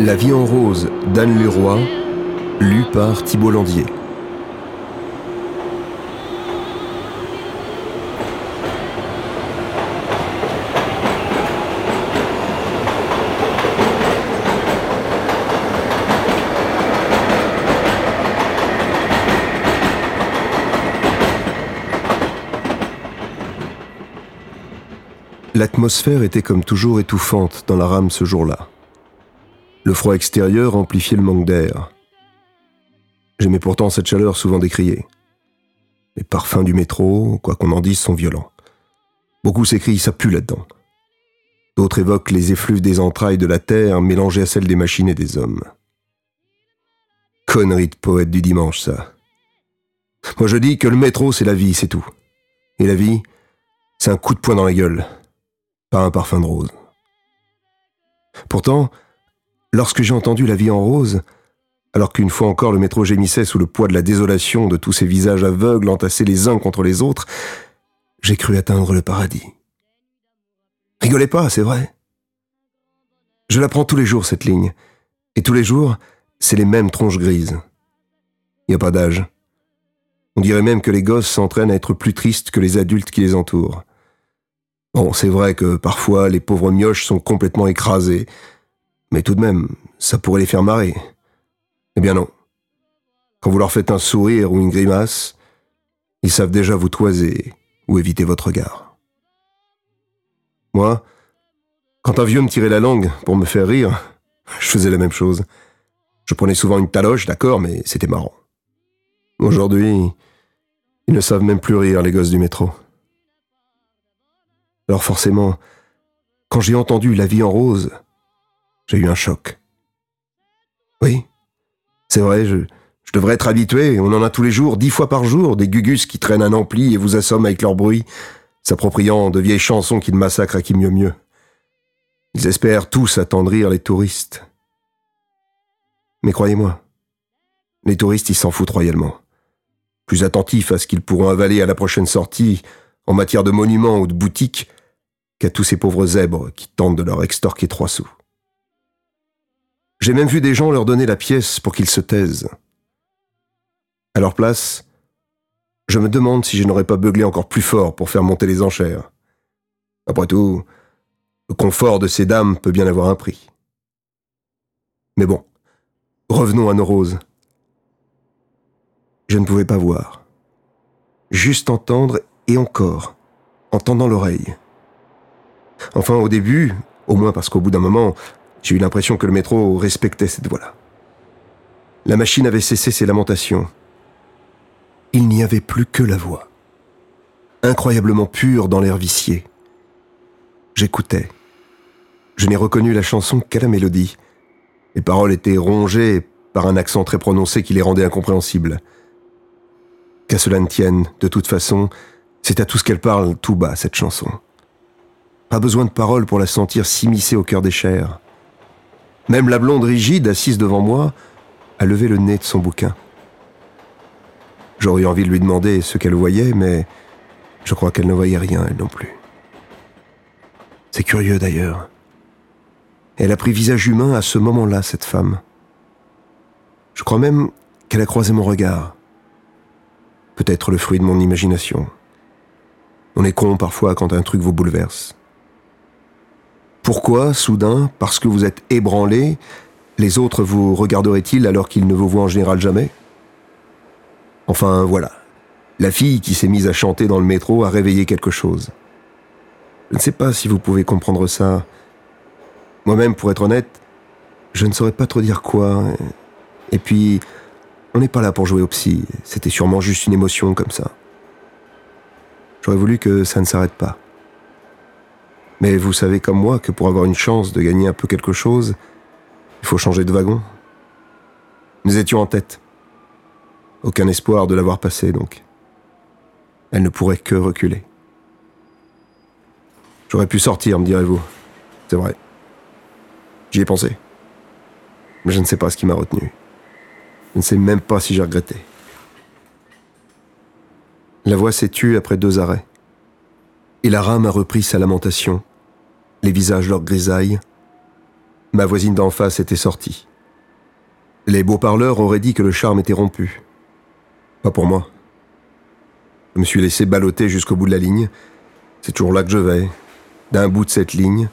La vie en rose d'Anne Leroy, lu par Thibault Landier. L'atmosphère était comme toujours étouffante dans la rame ce jour-là. Le froid extérieur amplifiait le manque d'air. J'aimais pourtant cette chaleur souvent décriée. Les parfums du métro, quoi qu'on en dise, sont violents. Beaucoup s'écrient ça pue là-dedans. D'autres évoquent les effluves des entrailles de la terre mélangées à celles des machines et des hommes. Connerie de poète du dimanche, ça. Moi je dis que le métro c'est la vie, c'est tout. Et la vie, c'est un coup de poing dans la gueule, pas un parfum de rose. Pourtant, lorsque j'ai entendu la vie en rose, alors qu'une fois encore le métro gémissait sous le poids de la désolation de tous ces visages aveugles entassés les uns contre les autres, j'ai cru atteindre le paradis. Rigolez pas, c'est vrai. Je la prends tous les jours, cette ligne. Et tous les jours, c'est les mêmes tronches grises. N'y a pas d'âge. On dirait même que les gosses s'entraînent à être plus tristes que les adultes qui les entourent. Bon, c'est vrai que parfois les pauvres mioches sont complètement écrasés, mais tout de même, ça pourrait les faire marrer. Eh bien non. Quand vous leur faites un sourire ou une grimace, ils savent déjà vous toiser ou éviter votre regard. Moi, quand un vieux me tirait la langue pour me faire rire, je faisais la même chose. Je prenais souvent une taloche, d'accord, mais c'était marrant. Aujourd'hui, ils ne savent même plus rire, les gosses du métro. Alors forcément, quand j'ai entendu La vie en rose, j'ai eu un choc. Oui, c'est vrai, je, devrais être habitué, on en a tous les jours, dix fois par jour, des gugus qui traînent un ampli et vous assomment avec leur bruit, s'appropriant de vieilles chansons qui ne massacrent à qui mieux mieux. Ils espèrent tous attendrir les touristes. Mais croyez-moi, les touristes, ils s'en foutent royalement. Plus attentifs à ce qu'ils pourront avaler à la prochaine sortie en matière de monuments ou de boutiques qu'à tous ces pauvres zèbres qui tentent de leur extorquer trois sous. J'ai même vu des gens leur donner la pièce pour qu'ils se taisent. À leur place, je me demande si je n'aurais pas beuglé encore plus fort pour faire monter les enchères. Après tout, le confort de ces dames peut bien avoir un prix. Mais bon, revenons à nos roses. Je ne pouvais pas voir. Juste entendre et encore, en tendant l'oreille. Enfin, au début, au moins parce qu'au bout d'un moment, j'ai eu l'impression que le métro respectait cette voix-là. La machine avait cessé ses lamentations. Il n'y avait plus que la voix. Incroyablement pure dans l'air vicié. J'écoutais. Je n'ai reconnu la chanson qu'à la mélodie. Les paroles étaient rongées par un accent très prononcé qui les rendait incompréhensibles. Qu'à cela ne tienne, de toute façon, c'est à tout ce qu'elle parle tout bas, cette chanson. Pas besoin de paroles pour la sentir s'immiscer au cœur des chairs. Même la blonde rigide, assise devant moi, a levé le nez de son bouquin. J'aurais envie de lui demander ce qu'elle voyait, mais je crois qu'elle ne voyait rien, elle non plus. C'est curieux d'ailleurs. Elle a pris visage humain à ce moment-là, cette femme. Je crois même qu'elle a croisé mon regard. Peut-être le fruit de mon imagination. On est con parfois quand un truc vous bouleverse. Pourquoi, soudain, parce que vous êtes ébranlé, les autres vous regarderaient-ils alors qu'ils ne vous voient en général jamais? Enfin, voilà. La fille qui s'est mise à chanter dans le métro a réveillé quelque chose. Je ne sais pas si vous pouvez comprendre ça. Moi-même, pour être honnête, je ne saurais pas trop dire quoi. Et puis, on n'est pas là pour jouer au psy. C'était sûrement juste une émotion comme ça. J'aurais voulu que ça ne s'arrête pas. Mais vous savez comme moi que pour avoir une chance de gagner un peu quelque chose, il faut changer de wagon. Nous étions en tête. Aucun espoir de l'avoir passé, donc. Elle ne pourrait que reculer. J'aurais pu sortir, me direz-vous. C'est vrai. J'y ai pensé. Mais je ne sais pas ce qui m'a retenu. Je ne sais même pas si j'ai regretté. La voix s'est tue après deux arrêts. Et la rame a repris sa lamentation, les visages leur grisaille. Ma voisine d'en face était sortie. Les beaux parleurs auraient dit que le charme était rompu. Pas pour moi. Je me suis laissé balloter jusqu'au bout de la ligne. C'est toujours là que je vais. D'un bout de cette ligne,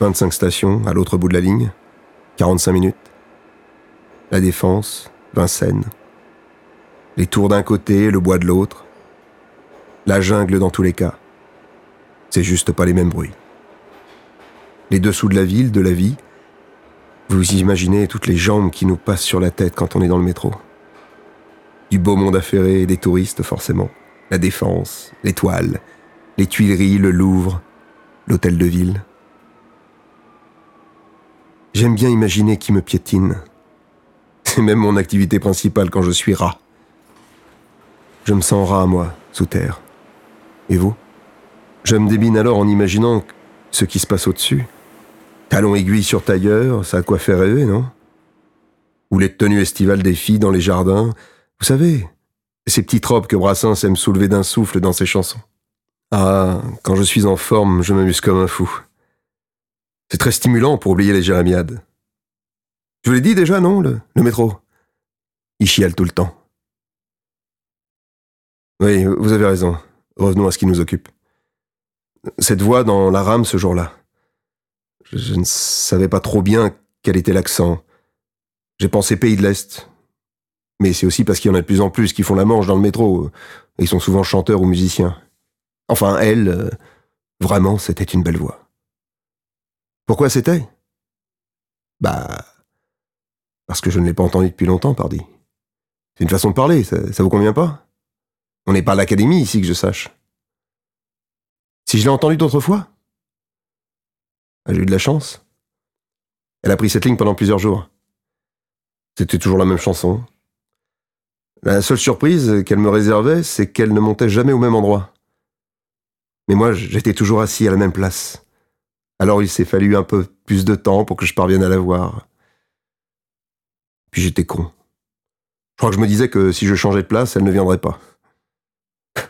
25 stations à l'autre bout de la ligne, 45 minutes. La Défense, Vincennes. Les tours d'un côté, le bois de l'autre. La jungle dans tous les cas. C'est juste pas les mêmes bruits. Les dessous de la ville, de la vie. Vous imaginez toutes les jambes qui nous passent sur la tête quand on est dans le métro. Du beau monde affairé et des touristes, forcément. La Défense, l'Étoile, les Tuileries, le Louvre, l'Hôtel de Ville. J'aime bien imaginer qui me piétine. C'est même mon activité principale quand je suis rat. Je me sens rat, moi, sous terre. Et vous? Je me débine alors en imaginant ce qui se passe au-dessus. Talons aiguilles sur tailleur, ça a quoi faire rêver, non? Ou les tenues estivales des filles dans les jardins. Vous savez, ces petites robes que Brassens aime soulever d'un souffle dans ses chansons. Ah, quand je suis en forme, je m'amuse comme un fou. C'est très stimulant pour oublier les jérémiades. Je vous l'ai dit déjà, non, le, le métro? Il chiale tout le temps. Oui, vous avez raison. Revenons à ce qui nous occupe. Cette voix dans la rame ce jour-là. Je, ne savais pas trop bien quel était l'accent. J'ai pensé pays de l'Est. Mais c'est aussi parce qu'il y en a de plus en plus qui font la manche dans le métro. Ils sont souvent chanteurs ou musiciens. Enfin, elle, euh, vraiment, c'était une belle voix. Pourquoi c'était? Bah, parce que je ne l'ai pas entendu depuis longtemps, pardi. C'est une façon de parler, ça, ça vous convient pas? On n'est pas à l'académie ici, que je sache. Si je l'ai entendu d'autres fois J'ai eu de la chance. Elle a pris cette ligne pendant plusieurs jours. C'était toujours la même chanson. La seule surprise qu'elle me réservait, c'est qu'elle ne montait jamais au même endroit. Mais moi, j'étais toujours assis à la même place. Alors il s'est fallu un peu plus de temps pour que je parvienne à la voir. Puis j'étais con. Je crois que je me disais que si je changeais de place, elle ne viendrait pas.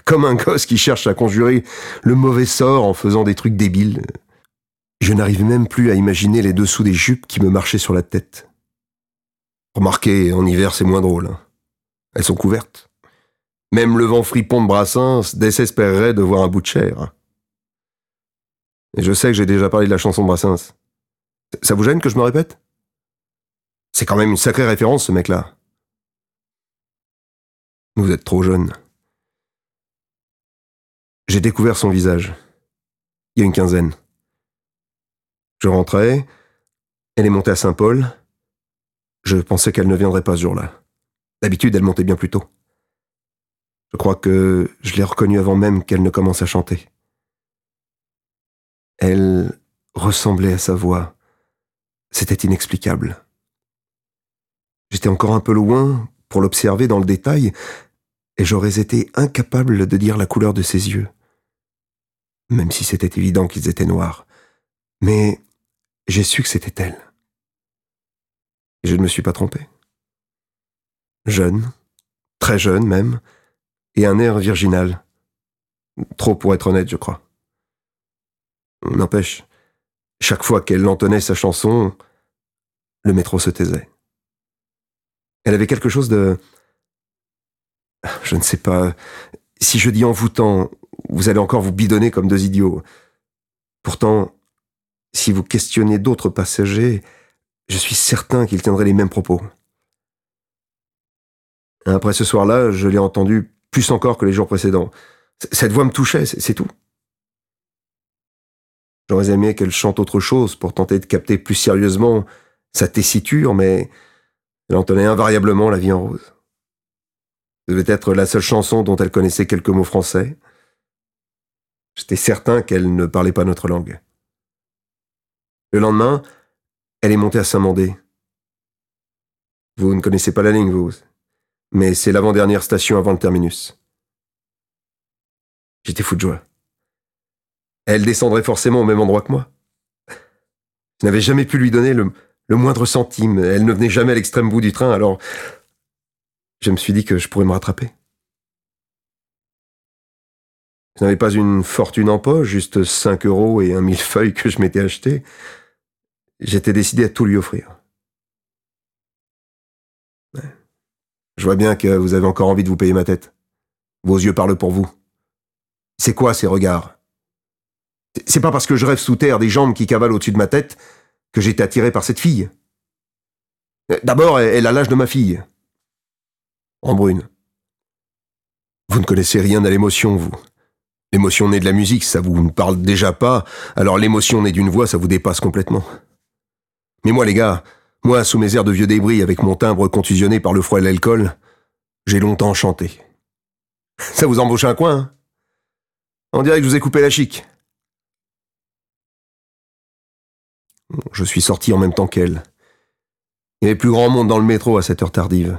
Comme un gosse qui cherche à conjurer le mauvais sort en faisant des trucs débiles. Je n'arrive même plus à imaginer les dessous des jupes qui me marchaient sur la tête. Remarquez, en hiver, c'est moins drôle. Hein. Elles sont couvertes. Même le vent fripon de Brassens désespérerait de voir un bout de chair. Et je sais que j'ai déjà parlé de la chanson de Brassens. Ça vous gêne que je me répète? C'est quand même une sacrée référence, ce mec-là. Vous êtes trop jeune. J'ai découvert son visage. Il y a une quinzaine. Je rentrais. Elle est montée à Saint-Paul. Je pensais qu'elle ne viendrait pas ce jour-là. D'habitude, elle montait bien plus tôt. Je crois que je l'ai reconnue avant même qu'elle ne commence à chanter. Elle ressemblait à sa voix. C'était inexplicable. J'étais encore un peu loin pour l'observer dans le détail, et j'aurais été incapable de dire la couleur de ses yeux, même si c'était évident qu'ils étaient noirs. Mais j'ai su que c'était elle. Et je ne me suis pas trompé. Jeune, très jeune même, et un air virginal. Trop pour être honnête, je crois. N'empêche, chaque fois qu'elle entonnait sa chanson, le métro se taisait. Elle avait quelque chose de... Je ne sais pas. Si je dis envoûtant, vous allez encore vous bidonner comme deux idiots. Pourtant, si vous questionnez d'autres passagers, je suis certain qu'ils tiendraient les mêmes propos. Après ce soir-là, je l'ai entendu plus encore que les jours précédents. Cette voix me touchait, c'est tout. J'aurais aimé qu'elle chante autre chose pour tenter de capter plus sérieusement sa tessiture, mais elle entonnait invariablement la vie en rose. Ce devait être la seule chanson dont elle connaissait quelques mots français. J'étais certain qu'elle ne parlait pas notre langue. Le lendemain, elle est montée à Saint-Mandé. Vous ne connaissez pas la ligne, vous mais c'est l'avant-dernière station avant le terminus. J'étais fou de joie. Elle descendrait forcément au même endroit que moi. Je n'avais jamais pu lui donner le, moindre centime. Elle ne venait jamais à l'extrême bout du train, alors je me suis dit que je pourrais me rattraper. Ce n'avait pas une fortune en poche, juste 5 euros et un millefeuille que je m'étais acheté. J'étais décidé à tout lui offrir. Je vois bien que vous avez encore envie de vous payer ma tête. Vos yeux parlent pour vous. C'est quoi ces regards? C'est pas parce que je rêve sous terre des jambes qui cavalent au-dessus de ma tête que été attiré par cette fille. D'abord, elle a l'âge de ma fille. En brune. Vous ne connaissez rien à l'émotion, vous. L'émotion née de la musique, ça vous ne parle déjà pas, alors l'émotion née d'une voix, ça vous dépasse complètement. Mais moi, les gars, moi, sous mes airs de vieux débris, avec mon timbre contusionné par le froid et l'alcool, j'ai longtemps chanté. Ça vous embauche un coin, hein? On dirait que je vous ai coupé la chic. Je suis sorti en même temps qu'elle. Il y avait plus grand monde dans le métro à cette heure tardive.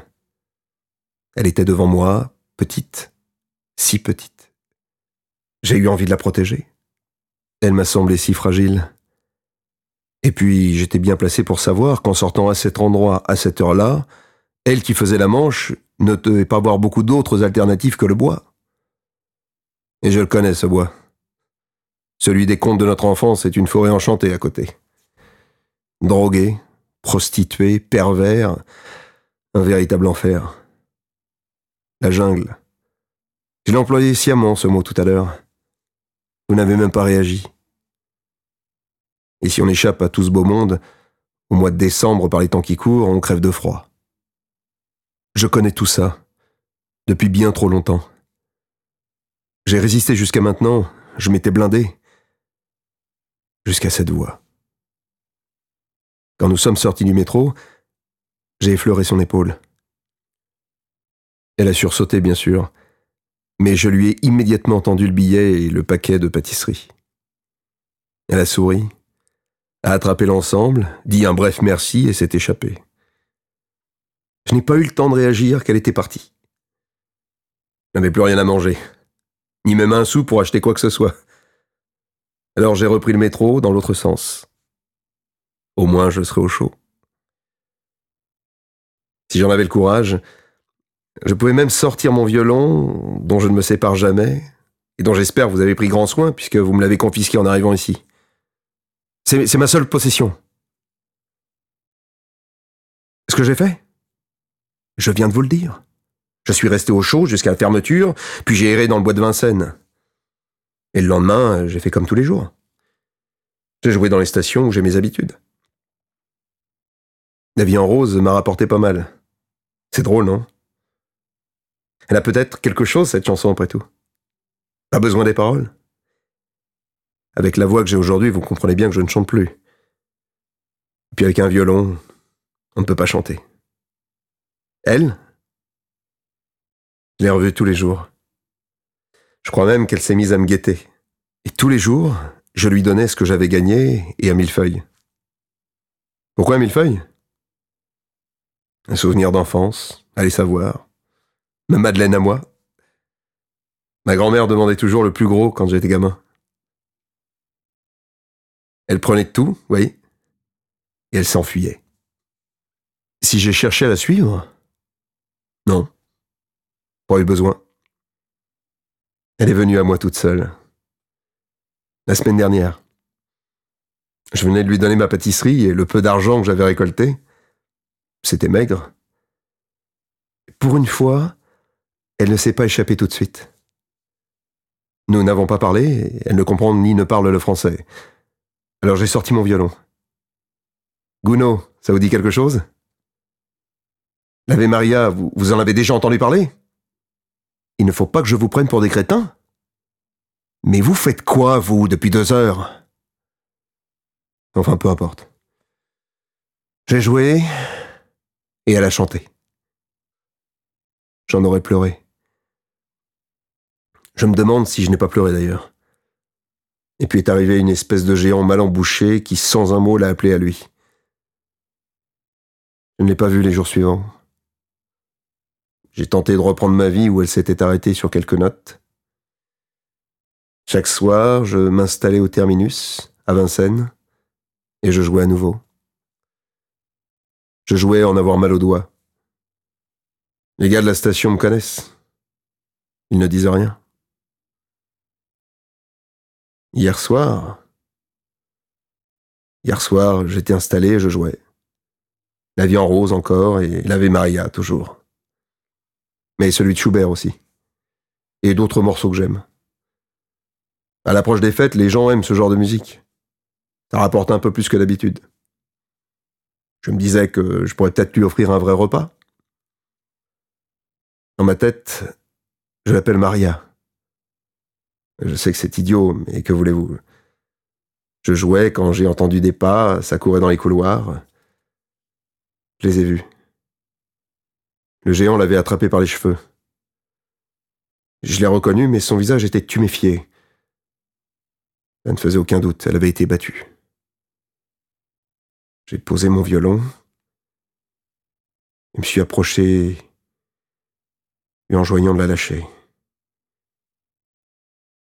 Elle était devant moi, petite, si petite. J'ai eu envie de la protéger. Elle m'a semblé si fragile. Et puis j'étais bien placé pour savoir qu'en sortant à cet endroit à cette heure-là, elle qui faisait la manche ne devait pas voir beaucoup d'autres alternatives que le bois. Et je le connais, ce bois. Celui des contes de notre enfance est une forêt enchantée à côté. Drogué, prostitué, pervers, un véritable enfer. La jungle. Je l'ai employé sciemment, ce mot, tout à l'heure. Vous n'avez même pas réagi. Et si on échappe à tout ce beau monde, au mois de décembre par les temps qui courent, on crève de froid. Je connais tout ça, depuis bien trop longtemps. J'ai résisté jusqu'à maintenant, je m'étais blindé, jusqu'à cette voix. Quand nous sommes sortis du métro, j'ai effleuré son épaule. Elle a sursauté, bien sûr, mais je lui ai immédiatement tendu le billet et le paquet de pâtisserie. Elle a souri, a attrapé l'ensemble, dit un bref merci et s'est échappée. Je n'ai pas eu le temps de réagir qu'elle était partie. Je n'avais plus rien à manger, ni même un sou pour acheter quoi que ce soit. Alors j'ai repris le métro dans l'autre sens. Au moins je serai au chaud. Si j'en avais le courage, je pouvais même sortir mon violon, dont je ne me sépare jamais, et dont j'espère vous avez pris grand soin, puisque vous me l'avez confisqué en arrivant ici. C'est ma seule possession. Ce que j'ai fait Je viens de vous le dire. Je suis resté au chaud jusqu'à la fermeture, puis j'ai erré dans le bois de Vincennes. Et le lendemain, j'ai fait comme tous les jours. J'ai joué dans les stations où j'ai mes habitudes. La vie en rose m'a rapporté pas mal. C'est drôle, non? Elle a peut-être quelque chose, cette chanson, après tout. Pas besoin des paroles. Avec la voix que j'ai aujourd'hui, vous comprenez bien que je ne chante plus. Puis avec un violon, on ne peut pas chanter. Elle Je l'ai revue tous les jours. Je crois même qu'elle s'est mise à me guetter. Et tous les jours, je lui donnais ce que j'avais gagné et un millefeuille. Pourquoi millefeuille Un souvenir d'enfance, allez savoir. Ma Madeleine à moi. Ma grand-mère demandait toujours le plus gros quand j'étais gamin. Elle prenait tout, oui, et elle s'enfuyait. Si j'ai cherché à la suivre? Non. Pas eu besoin. Elle est venue à moi toute seule. La semaine dernière. Je venais de lui donner ma pâtisserie et le peu d'argent que j'avais récolté. C'était maigre. Pour une fois, elle ne s'est pas échappée tout de suite. Nous n'avons pas parlé, elle ne comprend ni ne parle le français. Alors j'ai sorti mon violon. Gounod, ça vous dit quelque chose? L'Ave Maria, vous, vous en avez déjà entendu parler? Il ne faut pas que je vous prenne pour des crétins Mais vous faites quoi, vous, depuis deux heures? Enfin, peu importe. J'ai joué et elle a chanté. J'en aurais pleuré. Je me demande si je n'ai pas pleuré d'ailleurs. Et puis est arrivé une espèce de géant mal embouché qui, sans un mot, l'a appelé à lui. Je ne l'ai pas vu les jours suivants. J'ai tenté de reprendre ma vie où elle s'était arrêtée sur quelques notes. Chaque soir, je m'installais au terminus, à Vincennes, et je jouais à nouveau. Je jouais en avoir mal aux doigts. Les gars de la station me connaissent. Ils ne disent rien. Hier soir. Hier soir, j'étais installé et je jouais. La vie en rose encore et l'Ave Maria toujours. Mais celui de Schubert aussi. Et d'autres morceaux que j'aime. À l'approche des fêtes, les gens aiment ce genre de musique. Ça rapporte un peu plus que d'habitude. Je me disais que je pourrais peut-être lui offrir un vrai repas. Dans ma tête, je l'appelle Maria. Je sais que c'est idiot, mais que voulez-vous? Je jouais quand j'ai entendu des pas, ça courait dans les couloirs. Je les ai vus. Le géant l'avait attrapé par les cheveux. Je l'ai reconnu, mais son visage était tuméfié. Ça ne faisait aucun doute, elle avait été battue. J'ai posé mon violon et me suis approché et enjoignant de la lâcher.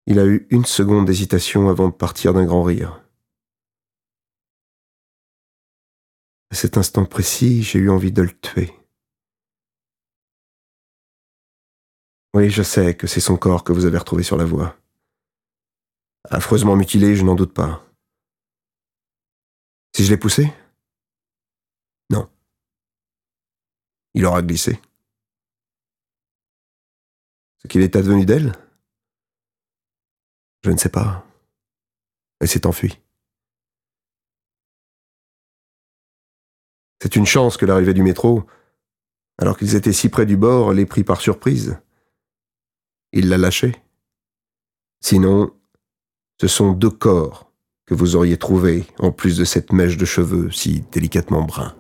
Il a eu une seconde d'hésitation avant de partir d'un grand rire. À cet instant précis, j'ai eu envie de le tuer. Oui, je sais que c'est son corps que vous avez retrouvé sur la voie. Affreusement mutilé, je n'en doute pas. Si je l'ai poussé? Non. Il aura glissé. Ce qu'il est advenu d'elle? Je ne sais pas. Elle s'est enfuie. C'est une chance que l'arrivée du métro, alors qu'ils étaient si près du bord, l'ait pris par surprise. Il l'a lâché. Sinon, ce sont deux corps que vous auriez trouvés, en plus de cette mèche de cheveux si délicatement brun.